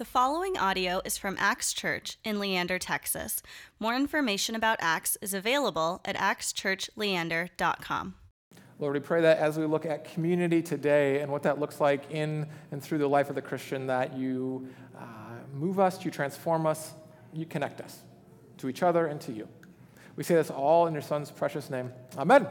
The following audio is from Acts Church in Leander, Texas. More information about Acts is available at actschurchleander.com. Lord, we pray that as we look at community today and what that looks like in and through the life of the Christian, that you uh, move us, you transform us, you connect us to each other and to you. We say this all in your Son's precious name. Amen.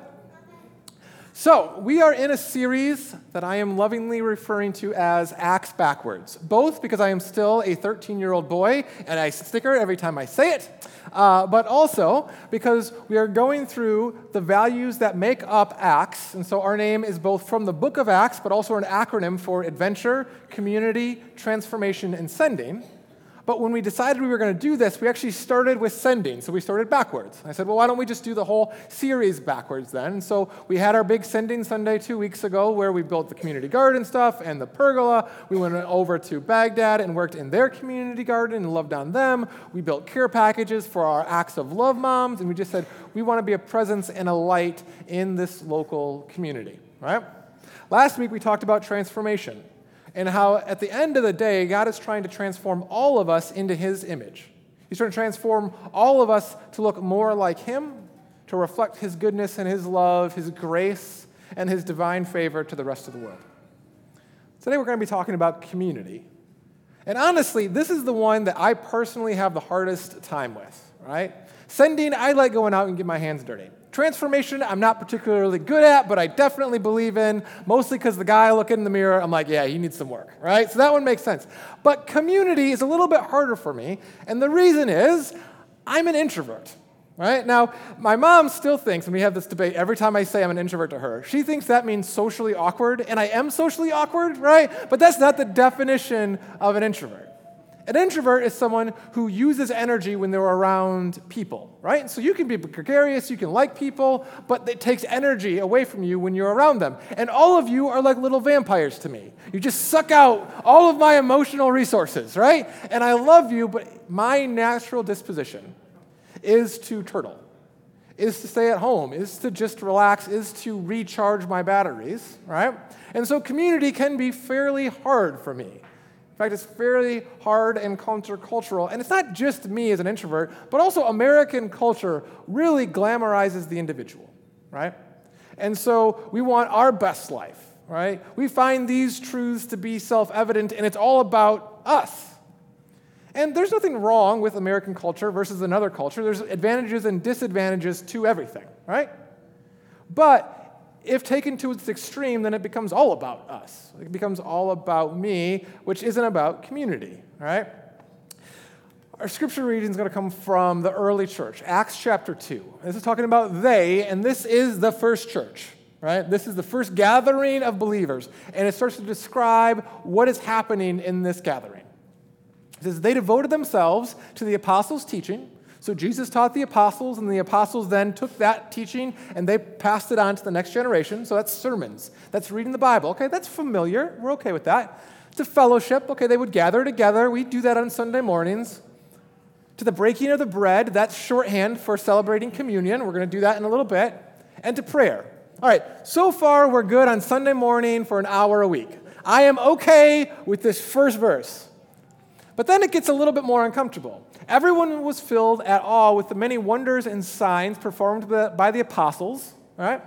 So, we are in a series that I am lovingly referring to as Acts Backwards, both because I am still a 13 year old boy and I sticker every time I say it, uh, but also because we are going through the values that make up Acts. And so, our name is both from the book of Acts, but also an acronym for adventure, community, transformation, and sending. But when we decided we were going to do this, we actually started with sending. So we started backwards. I said, well, why don't we just do the whole series backwards then? And so we had our big sending Sunday two weeks ago where we built the community garden stuff and the pergola. We went over to Baghdad and worked in their community garden and loved on them. We built care packages for our Acts of Love moms. And we just said, we want to be a presence and a light in this local community, right? Last week we talked about transformation and how at the end of the day, God is trying to transform all of us into His image. He's trying to transform all of us to look more like Him, to reflect His goodness and His love, His grace, and His divine favor to the rest of the world. Today we're going to be talking about community. And honestly, this is the one that I personally have the hardest time with, right? Sending, I like going out and get my hands dirty. Transformation, I'm not particularly good at, but I definitely believe in, mostly because the guy I look in the mirror, I'm like, yeah, he needs some work, right? So that one makes sense. But community is a little bit harder for me, and the reason is I'm an introvert, right? Now, my mom still thinks, and we have this debate every time I say I'm an introvert to her, she thinks that means socially awkward, and I am socially awkward, right? But that's not the definition of an introvert. An introvert is someone who uses energy when they're around people, right? So you can be gregarious, you can like people, but it takes energy away from you when you're around them. And all of you are like little vampires to me. You just suck out all of my emotional resources, right? And I love you, but my natural disposition is to turtle, is to stay at home, is to just relax, is to recharge my batteries, right? And so community can be fairly hard for me fact, it's fairly hard and countercultural. And it's not just me as an introvert, but also American culture really glamorizes the individual, right? And so we want our best life, right? We find these truths to be self evident, and it's all about us. And there's nothing wrong with American culture versus another culture. There's advantages and disadvantages to everything, right? But if taken to its extreme, then it becomes all about us. It becomes all about me, which isn't about community, right? Our scripture reading is going to come from the early church, Acts chapter 2. This is talking about they, and this is the first church, right? This is the first gathering of believers, and it starts to describe what is happening in this gathering. It says, They devoted themselves to the apostles' teaching so Jesus taught the apostles, and the apostles then took that teaching and they passed it on to the next generation. So that's sermons. That's reading the Bible. Okay, that's familiar. We're okay with that. To fellowship. Okay, they would gather together. We do that on Sunday mornings. To the breaking of the bread. That's shorthand for celebrating communion. We're going to do that in a little bit. And to prayer. All right, so far we're good on Sunday morning for an hour a week. I am okay with this first verse. But then it gets a little bit more uncomfortable. Everyone was filled at all with the many wonders and signs performed by the apostles, right?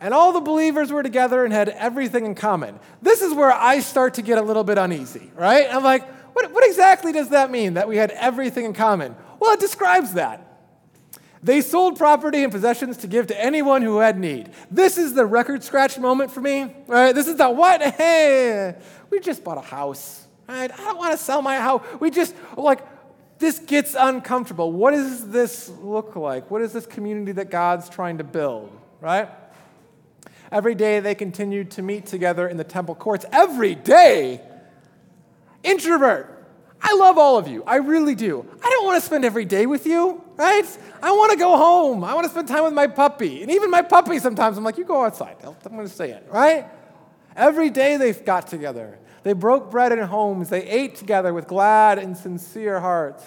And all the believers were together and had everything in common. This is where I start to get a little bit uneasy, right? I'm like, what, what exactly does that mean that we had everything in common? Well, it describes that. They sold property and possessions to give to anyone who had need. This is the record scratch moment for me, right? This is the what? Hey, we just bought a house. I don't want to sell my house. We just, like, this gets uncomfortable. What does this look like? What is this community that God's trying to build, right? Every day they continued to meet together in the temple courts. Every day. Introvert. I love all of you. I really do. I don't want to spend every day with you, right? I want to go home. I want to spend time with my puppy. And even my puppy sometimes, I'm like, you go outside. I'm going to stay in, right? Every day they've got together. They broke bread in homes. They ate together with glad and sincere hearts,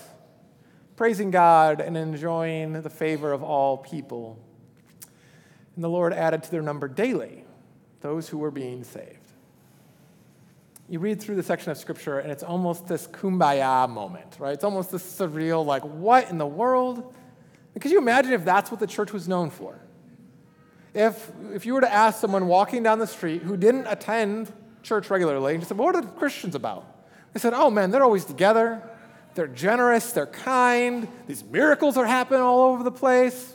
praising God and enjoying the favor of all people. And the Lord added to their number daily those who were being saved. you read through the section of scripture and it's almost this kumbaya moment, right? It's almost this surreal, like, what in the world? Could you imagine if that's what the church was known for? If, if you were to ask someone walking down the street who didn't attend church regularly and said, What are the Christians about? They said, Oh man, they're always together. They're generous. They're kind. These miracles are happening all over the place.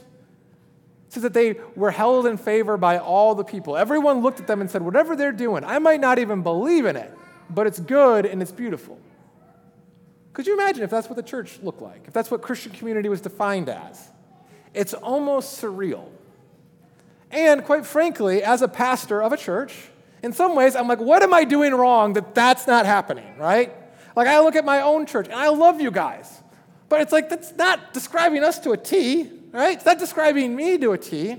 It says that they were held in favor by all the people. Everyone looked at them and said, Whatever they're doing, I might not even believe in it, but it's good and it's beautiful. Could you imagine if that's what the church looked like? If that's what Christian community was defined as? It's almost surreal. And quite frankly, as a pastor of a church, in some ways, I'm like, what am I doing wrong that that's not happening, right? Like, I look at my own church, and I love you guys, but it's like, that's not describing us to a T, right? It's not describing me to a T.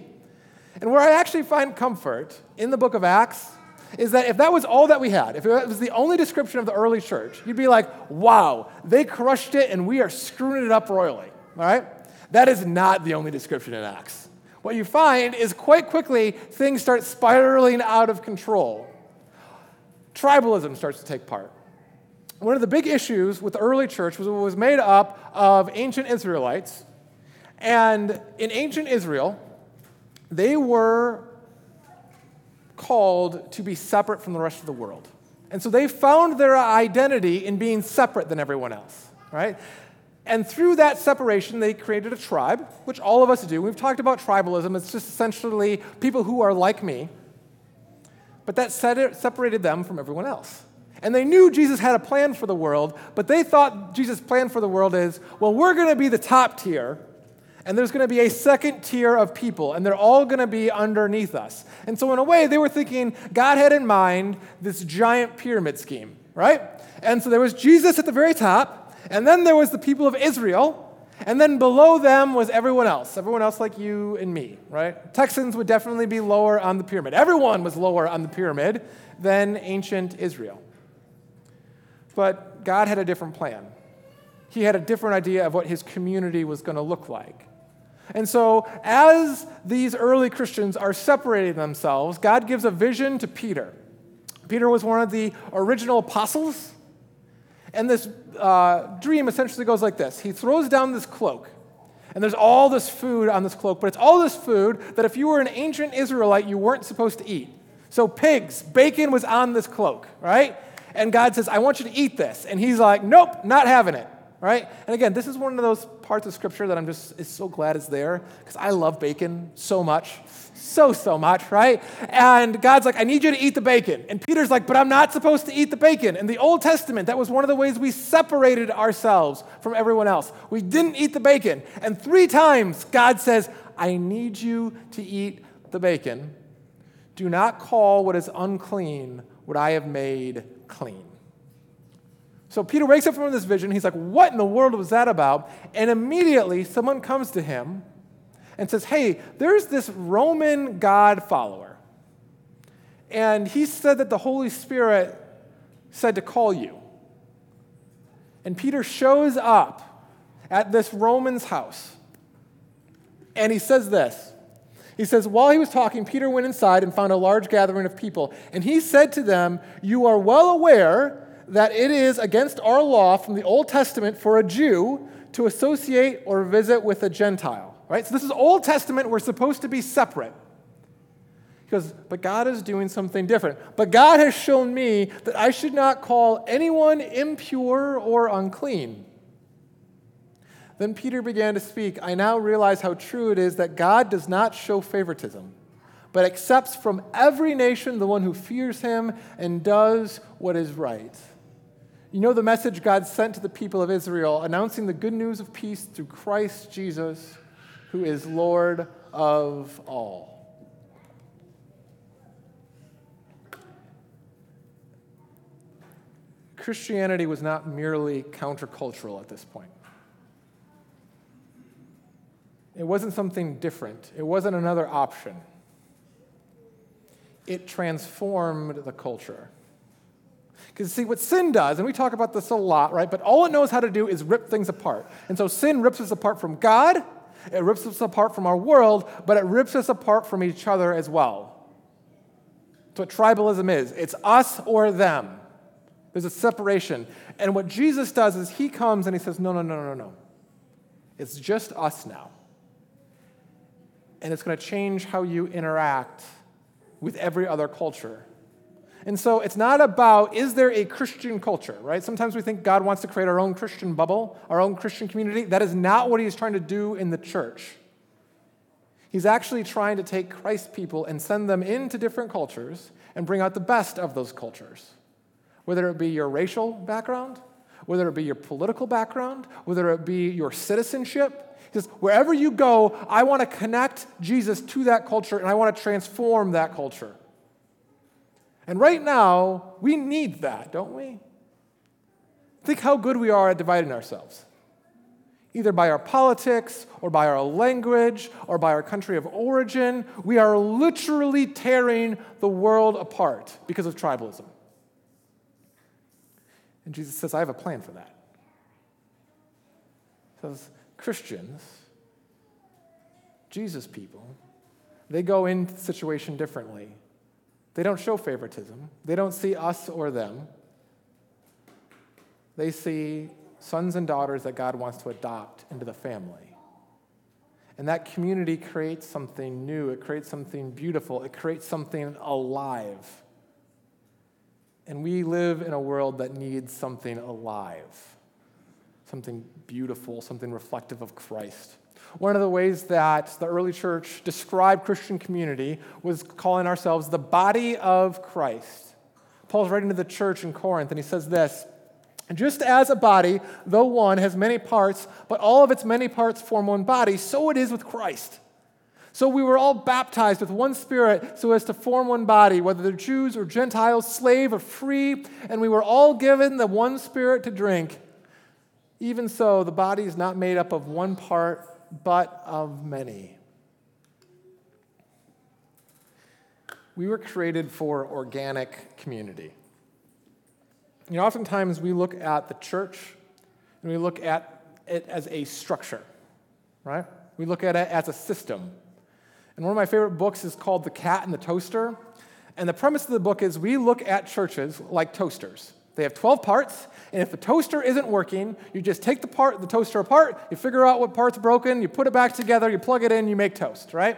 And where I actually find comfort in the book of Acts is that if that was all that we had, if it was the only description of the early church, you'd be like, wow, they crushed it and we are screwing it up royally, all right? That is not the only description in Acts. What you find is quite quickly things start spiraling out of control. Tribalism starts to take part. One of the big issues with the early church was it was made up of ancient Israelites. And in ancient Israel, they were called to be separate from the rest of the world. And so they found their identity in being separate than everyone else, right? And through that separation, they created a tribe, which all of us do. We've talked about tribalism. It's just essentially people who are like me. But that separated them from everyone else. And they knew Jesus had a plan for the world, but they thought Jesus' plan for the world is well, we're going to be the top tier, and there's going to be a second tier of people, and they're all going to be underneath us. And so, in a way, they were thinking God had in mind this giant pyramid scheme, right? And so there was Jesus at the very top, and then there was the people of Israel. And then below them was everyone else, everyone else like you and me, right? Texans would definitely be lower on the pyramid. Everyone was lower on the pyramid than ancient Israel. But God had a different plan. He had a different idea of what his community was going to look like. And so, as these early Christians are separating themselves, God gives a vision to Peter. Peter was one of the original apostles. And this uh, dream essentially goes like this He throws down this cloak, and there's all this food on this cloak, but it's all this food that if you were an ancient Israelite, you weren't supposed to eat. So, pigs, bacon was on this cloak, right? And God says, I want you to eat this. And he's like, Nope, not having it, right? And again, this is one of those parts of scripture that I'm just is so glad is there because I love bacon so much so, so much, right? And God's like, I need you to eat the bacon. And Peter's like, but I'm not supposed to eat the bacon. In the Old Testament, that was one of the ways we separated ourselves from everyone else. We didn't eat the bacon. And three times, God says, I need you to eat the bacon. Do not call what is unclean what I have made clean. So Peter wakes up from this vision. He's like, What in the world was that about? And immediately someone comes to him and says, Hey, there's this Roman God follower. And he said that the Holy Spirit said to call you. And Peter shows up at this Roman's house. And he says this He says, While he was talking, Peter went inside and found a large gathering of people. And he said to them, You are well aware that it is against our law from the Old Testament for a Jew to associate or visit with a Gentile. Right? So this is Old Testament. We're supposed to be separate. He goes, but God is doing something different. But God has shown me that I should not call anyone impure or unclean. Then Peter began to speak. I now realize how true it is that God does not show favoritism, but accepts from every nation the one who fears him and does what is right. You know the message God sent to the people of Israel, announcing the good news of peace through Christ Jesus who is Lord of all. Christianity was not merely countercultural at this point. It wasn't something different, it wasn't another option. It transformed the culture. Because, see, what sin does, and we talk about this a lot, right? But all it knows how to do is rip things apart. And so sin rips us apart from God, it rips us apart from our world, but it rips us apart from each other as well. That's what tribalism is it's us or them. There's a separation. And what Jesus does is he comes and he says, No, no, no, no, no. It's just us now. And it's going to change how you interact with every other culture. And so it's not about is there a Christian culture, right? Sometimes we think God wants to create our own Christian bubble, our own Christian community. That is not what he's trying to do in the church. He's actually trying to take Christ people and send them into different cultures and bring out the best of those cultures. Whether it be your racial background, whether it be your political background, whether it be your citizenship. He says, wherever you go, I want to connect Jesus to that culture and I want to transform that culture. And right now, we need that, don't we? Think how good we are at dividing ourselves, either by our politics or by our language or by our country of origin. We are literally tearing the world apart because of tribalism. And Jesus says, I have a plan for that. He says, Christians, Jesus people, they go into the situation differently. They don't show favoritism. They don't see us or them. They see sons and daughters that God wants to adopt into the family. And that community creates something new, it creates something beautiful, it creates something alive. And we live in a world that needs something alive, something beautiful, something reflective of Christ. One of the ways that the early church described Christian community was calling ourselves the body of Christ. Paul's writing to the church in Corinth, and he says this Just as a body, though one, has many parts, but all of its many parts form one body, so it is with Christ. So we were all baptized with one spirit so as to form one body, whether they're Jews or Gentiles, slave or free, and we were all given the one spirit to drink. Even so, the body is not made up of one part but of many. We were created for organic community. You know, oftentimes we look at the church and we look at it as a structure, right? We look at it as a system. And one of my favorite books is called The Cat and the Toaster. And the premise of the book is we look at churches like toasters. They have 12 parts, and if the toaster isn't working, you just take the part the toaster apart, you figure out what part's broken, you put it back together, you plug it in, you make toast, right?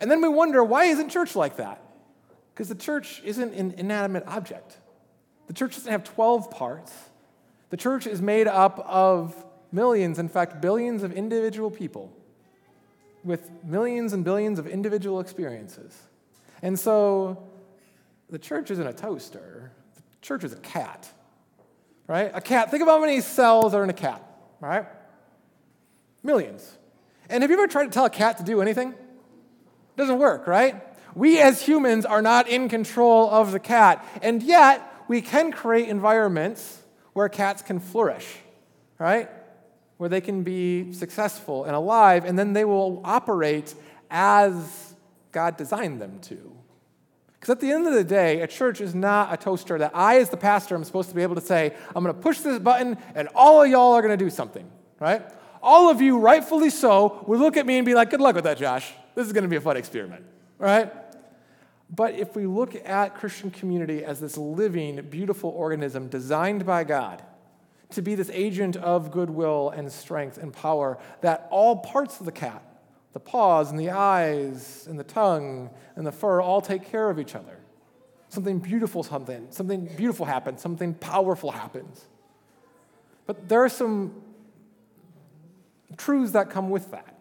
And then we wonder, why isn't church like that? Because the church isn't an inanimate object. The church doesn't have 12 parts. The church is made up of millions, in fact, billions of individual people with millions and billions of individual experiences. And so the church isn't a toaster, church is a cat right? A cat, think about how many cells are in a cat, right? Millions. And have you ever tried to tell a cat to do anything? It doesn't work, right? We as humans are not in control of the cat, and yet we can create environments where cats can flourish, right? Where they can be successful and alive, and then they will operate as God designed them to. Because at the end of the day, a church is not a toaster that I, as the pastor, am supposed to be able to say, I'm going to push this button and all of y'all are going to do something, right? All of you, rightfully so, would look at me and be like, good luck with that, Josh. This is going to be a fun experiment, right? But if we look at Christian community as this living, beautiful organism designed by God to be this agent of goodwill and strength and power, that all parts of the cat the paws and the eyes and the tongue and the fur all take care of each other. Something beautiful, something, something beautiful happens, something powerful happens. But there are some truths that come with that.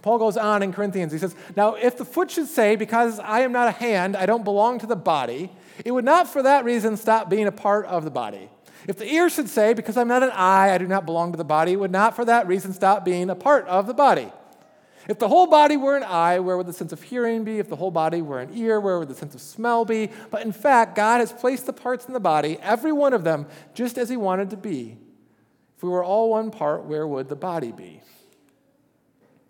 Paul goes on in Corinthians. He says, Now, if the foot should say, Because I am not a hand, I don't belong to the body, it would not for that reason stop being a part of the body. If the ear should say, Because I'm not an eye, I do not belong to the body, it would not for that reason stop being a part of the body. If the whole body were an eye, where would the sense of hearing be? If the whole body were an ear, where would the sense of smell be? But in fact, God has placed the parts in the body, every one of them, just as He wanted to be. If we were all one part, where would the body be?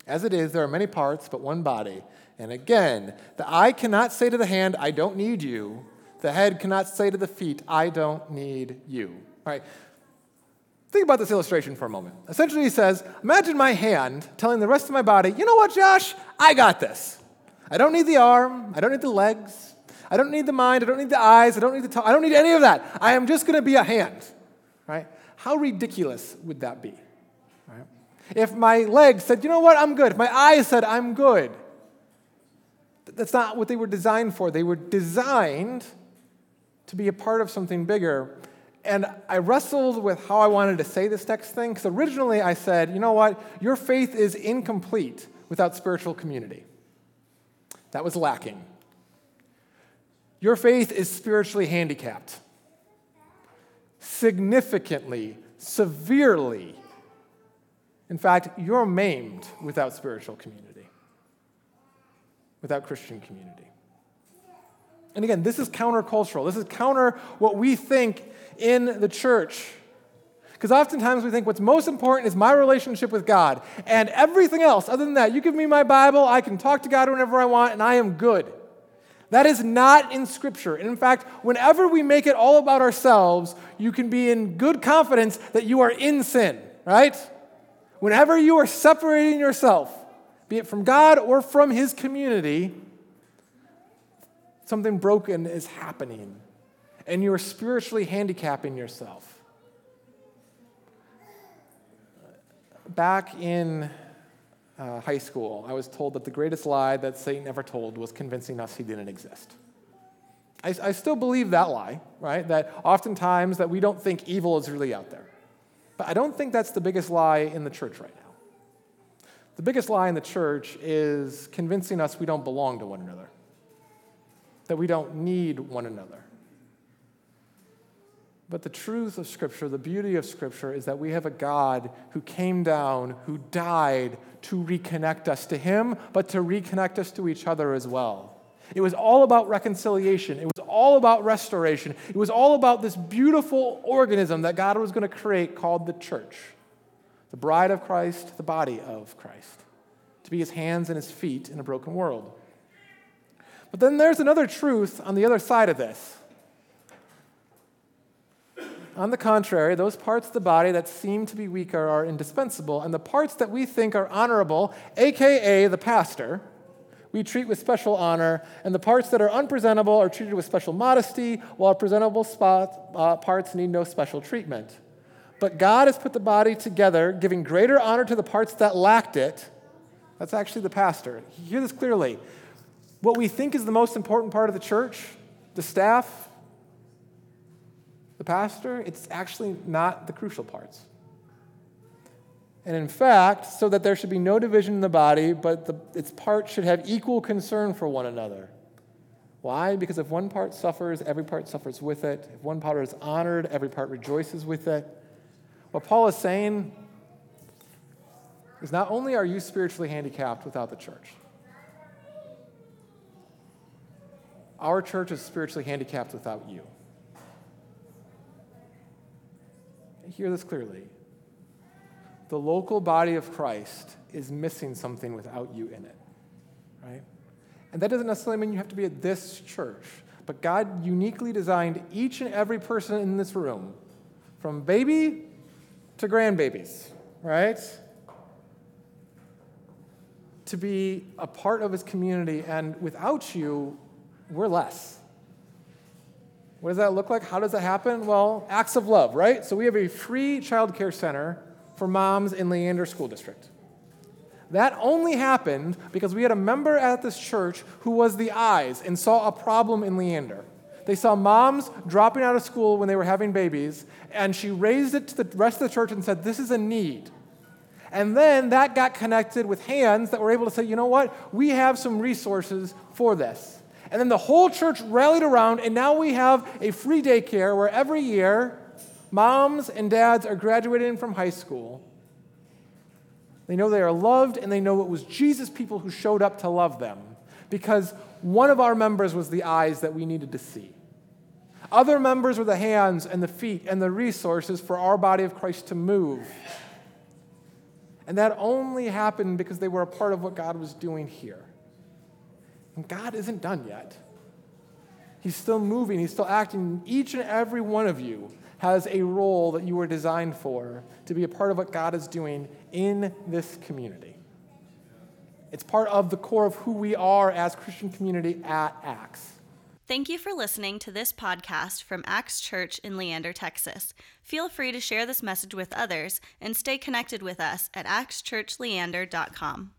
As it is, there are many parts, but one body. And again, the eye cannot say to the hand, I don't need you. The head cannot say to the feet, I don't need you. All right. Think about this illustration for a moment. Essentially, he says, Imagine my hand telling the rest of my body, You know what, Josh? I got this. I don't need the arm. I don't need the legs. I don't need the mind. I don't need the eyes. I don't need the tongue. I don't need any of that. I am just going to be a hand, right? How ridiculous would that be? Right? If my legs said, you know what, I'm good. If my eyes said, I'm good. That's not what they were designed for. They were designed to be a part of something bigger. And I wrestled with how I wanted to say this next thing, because originally I said, you know what, your faith is incomplete without spiritual community. That was lacking. Your faith is spiritually handicapped, significantly, severely. In fact, you're maimed without spiritual community, without Christian community. And again, this is countercultural. This is counter what we think in the church. Because oftentimes we think what's most important is my relationship with God. And everything else, other than that, you give me my Bible, I can talk to God whenever I want, and I am good. That is not in Scripture. And in fact, whenever we make it all about ourselves, you can be in good confidence that you are in sin, right? Whenever you are separating yourself, be it from God or from His community, something broken is happening, and you are spiritually handicapping yourself. Back in uh, high school, I was told that the greatest lie that Satan ever told was convincing us he didn't exist. I, I still believe that lie, right? That oftentimes that we don't think evil is really out there. But I don't think that's the biggest lie in the church right now. The biggest lie in the church is convincing us we don't belong to one another, that we don't need one another. But the truth of Scripture, the beauty of Scripture, is that we have a God who came down, who died to reconnect us to Him, but to reconnect us to each other as well. It was all about reconciliation. It was all about restoration. It was all about this beautiful organism that God was going to create called the church the bride of Christ, the body of Christ, to be His hands and His feet in a broken world. But then there's another truth on the other side of this. On the contrary, those parts of the body that seem to be weaker are indispensable, and the parts that we think are honorable, aka the pastor, we treat with special honor, and the parts that are unpresentable are treated with special modesty, while presentable spot, uh, parts need no special treatment. But God has put the body together, giving greater honor to the parts that lacked it. That's actually the pastor. Hear this clearly. What we think is the most important part of the church, the staff, the pastor, it's actually not the crucial parts. And in fact, so that there should be no division in the body, but the, its parts should have equal concern for one another. Why? Because if one part suffers, every part suffers with it. If one part is honored, every part rejoices with it. What Paul is saying is not only are you spiritually handicapped without the church, our church is spiritually handicapped without you. hear this clearly. The local body of Christ is missing something without you in it, right? And that doesn't necessarily mean you have to be at this church, but God uniquely designed each and every person in this room, from baby to grandbabies, right? To be a part of his community, and without you, we're less. What does that look like? How does that happen? Well, acts of love, right? So we have a free child care center for moms in Leander School District. That only happened because we had a member at this church who was the eyes and saw a problem in Leander. They saw moms dropping out of school when they were having babies, and she raised it to the rest of the church and said, This is a need. And then that got connected with hands that were able to say, You know what? We have some resources for this. And then the whole church rallied around, and now we have a free daycare where every year moms and dads are graduating from high school. They know they are loved, and they know it was Jesus' people who showed up to love them because one of our members was the eyes that we needed to see. Other members were the hands and the feet and the resources for our body of Christ to move. And that only happened because they were a part of what God was doing here. And God isn't done yet. He's still moving, He's still acting. Each and every one of you has a role that you were designed for to be a part of what God is doing in this community. It's part of the core of who we are as Christian community at Acts. Thank you for listening to this podcast from Acts Church in Leander, Texas. Feel free to share this message with others and stay connected with us at actschurchleander.com.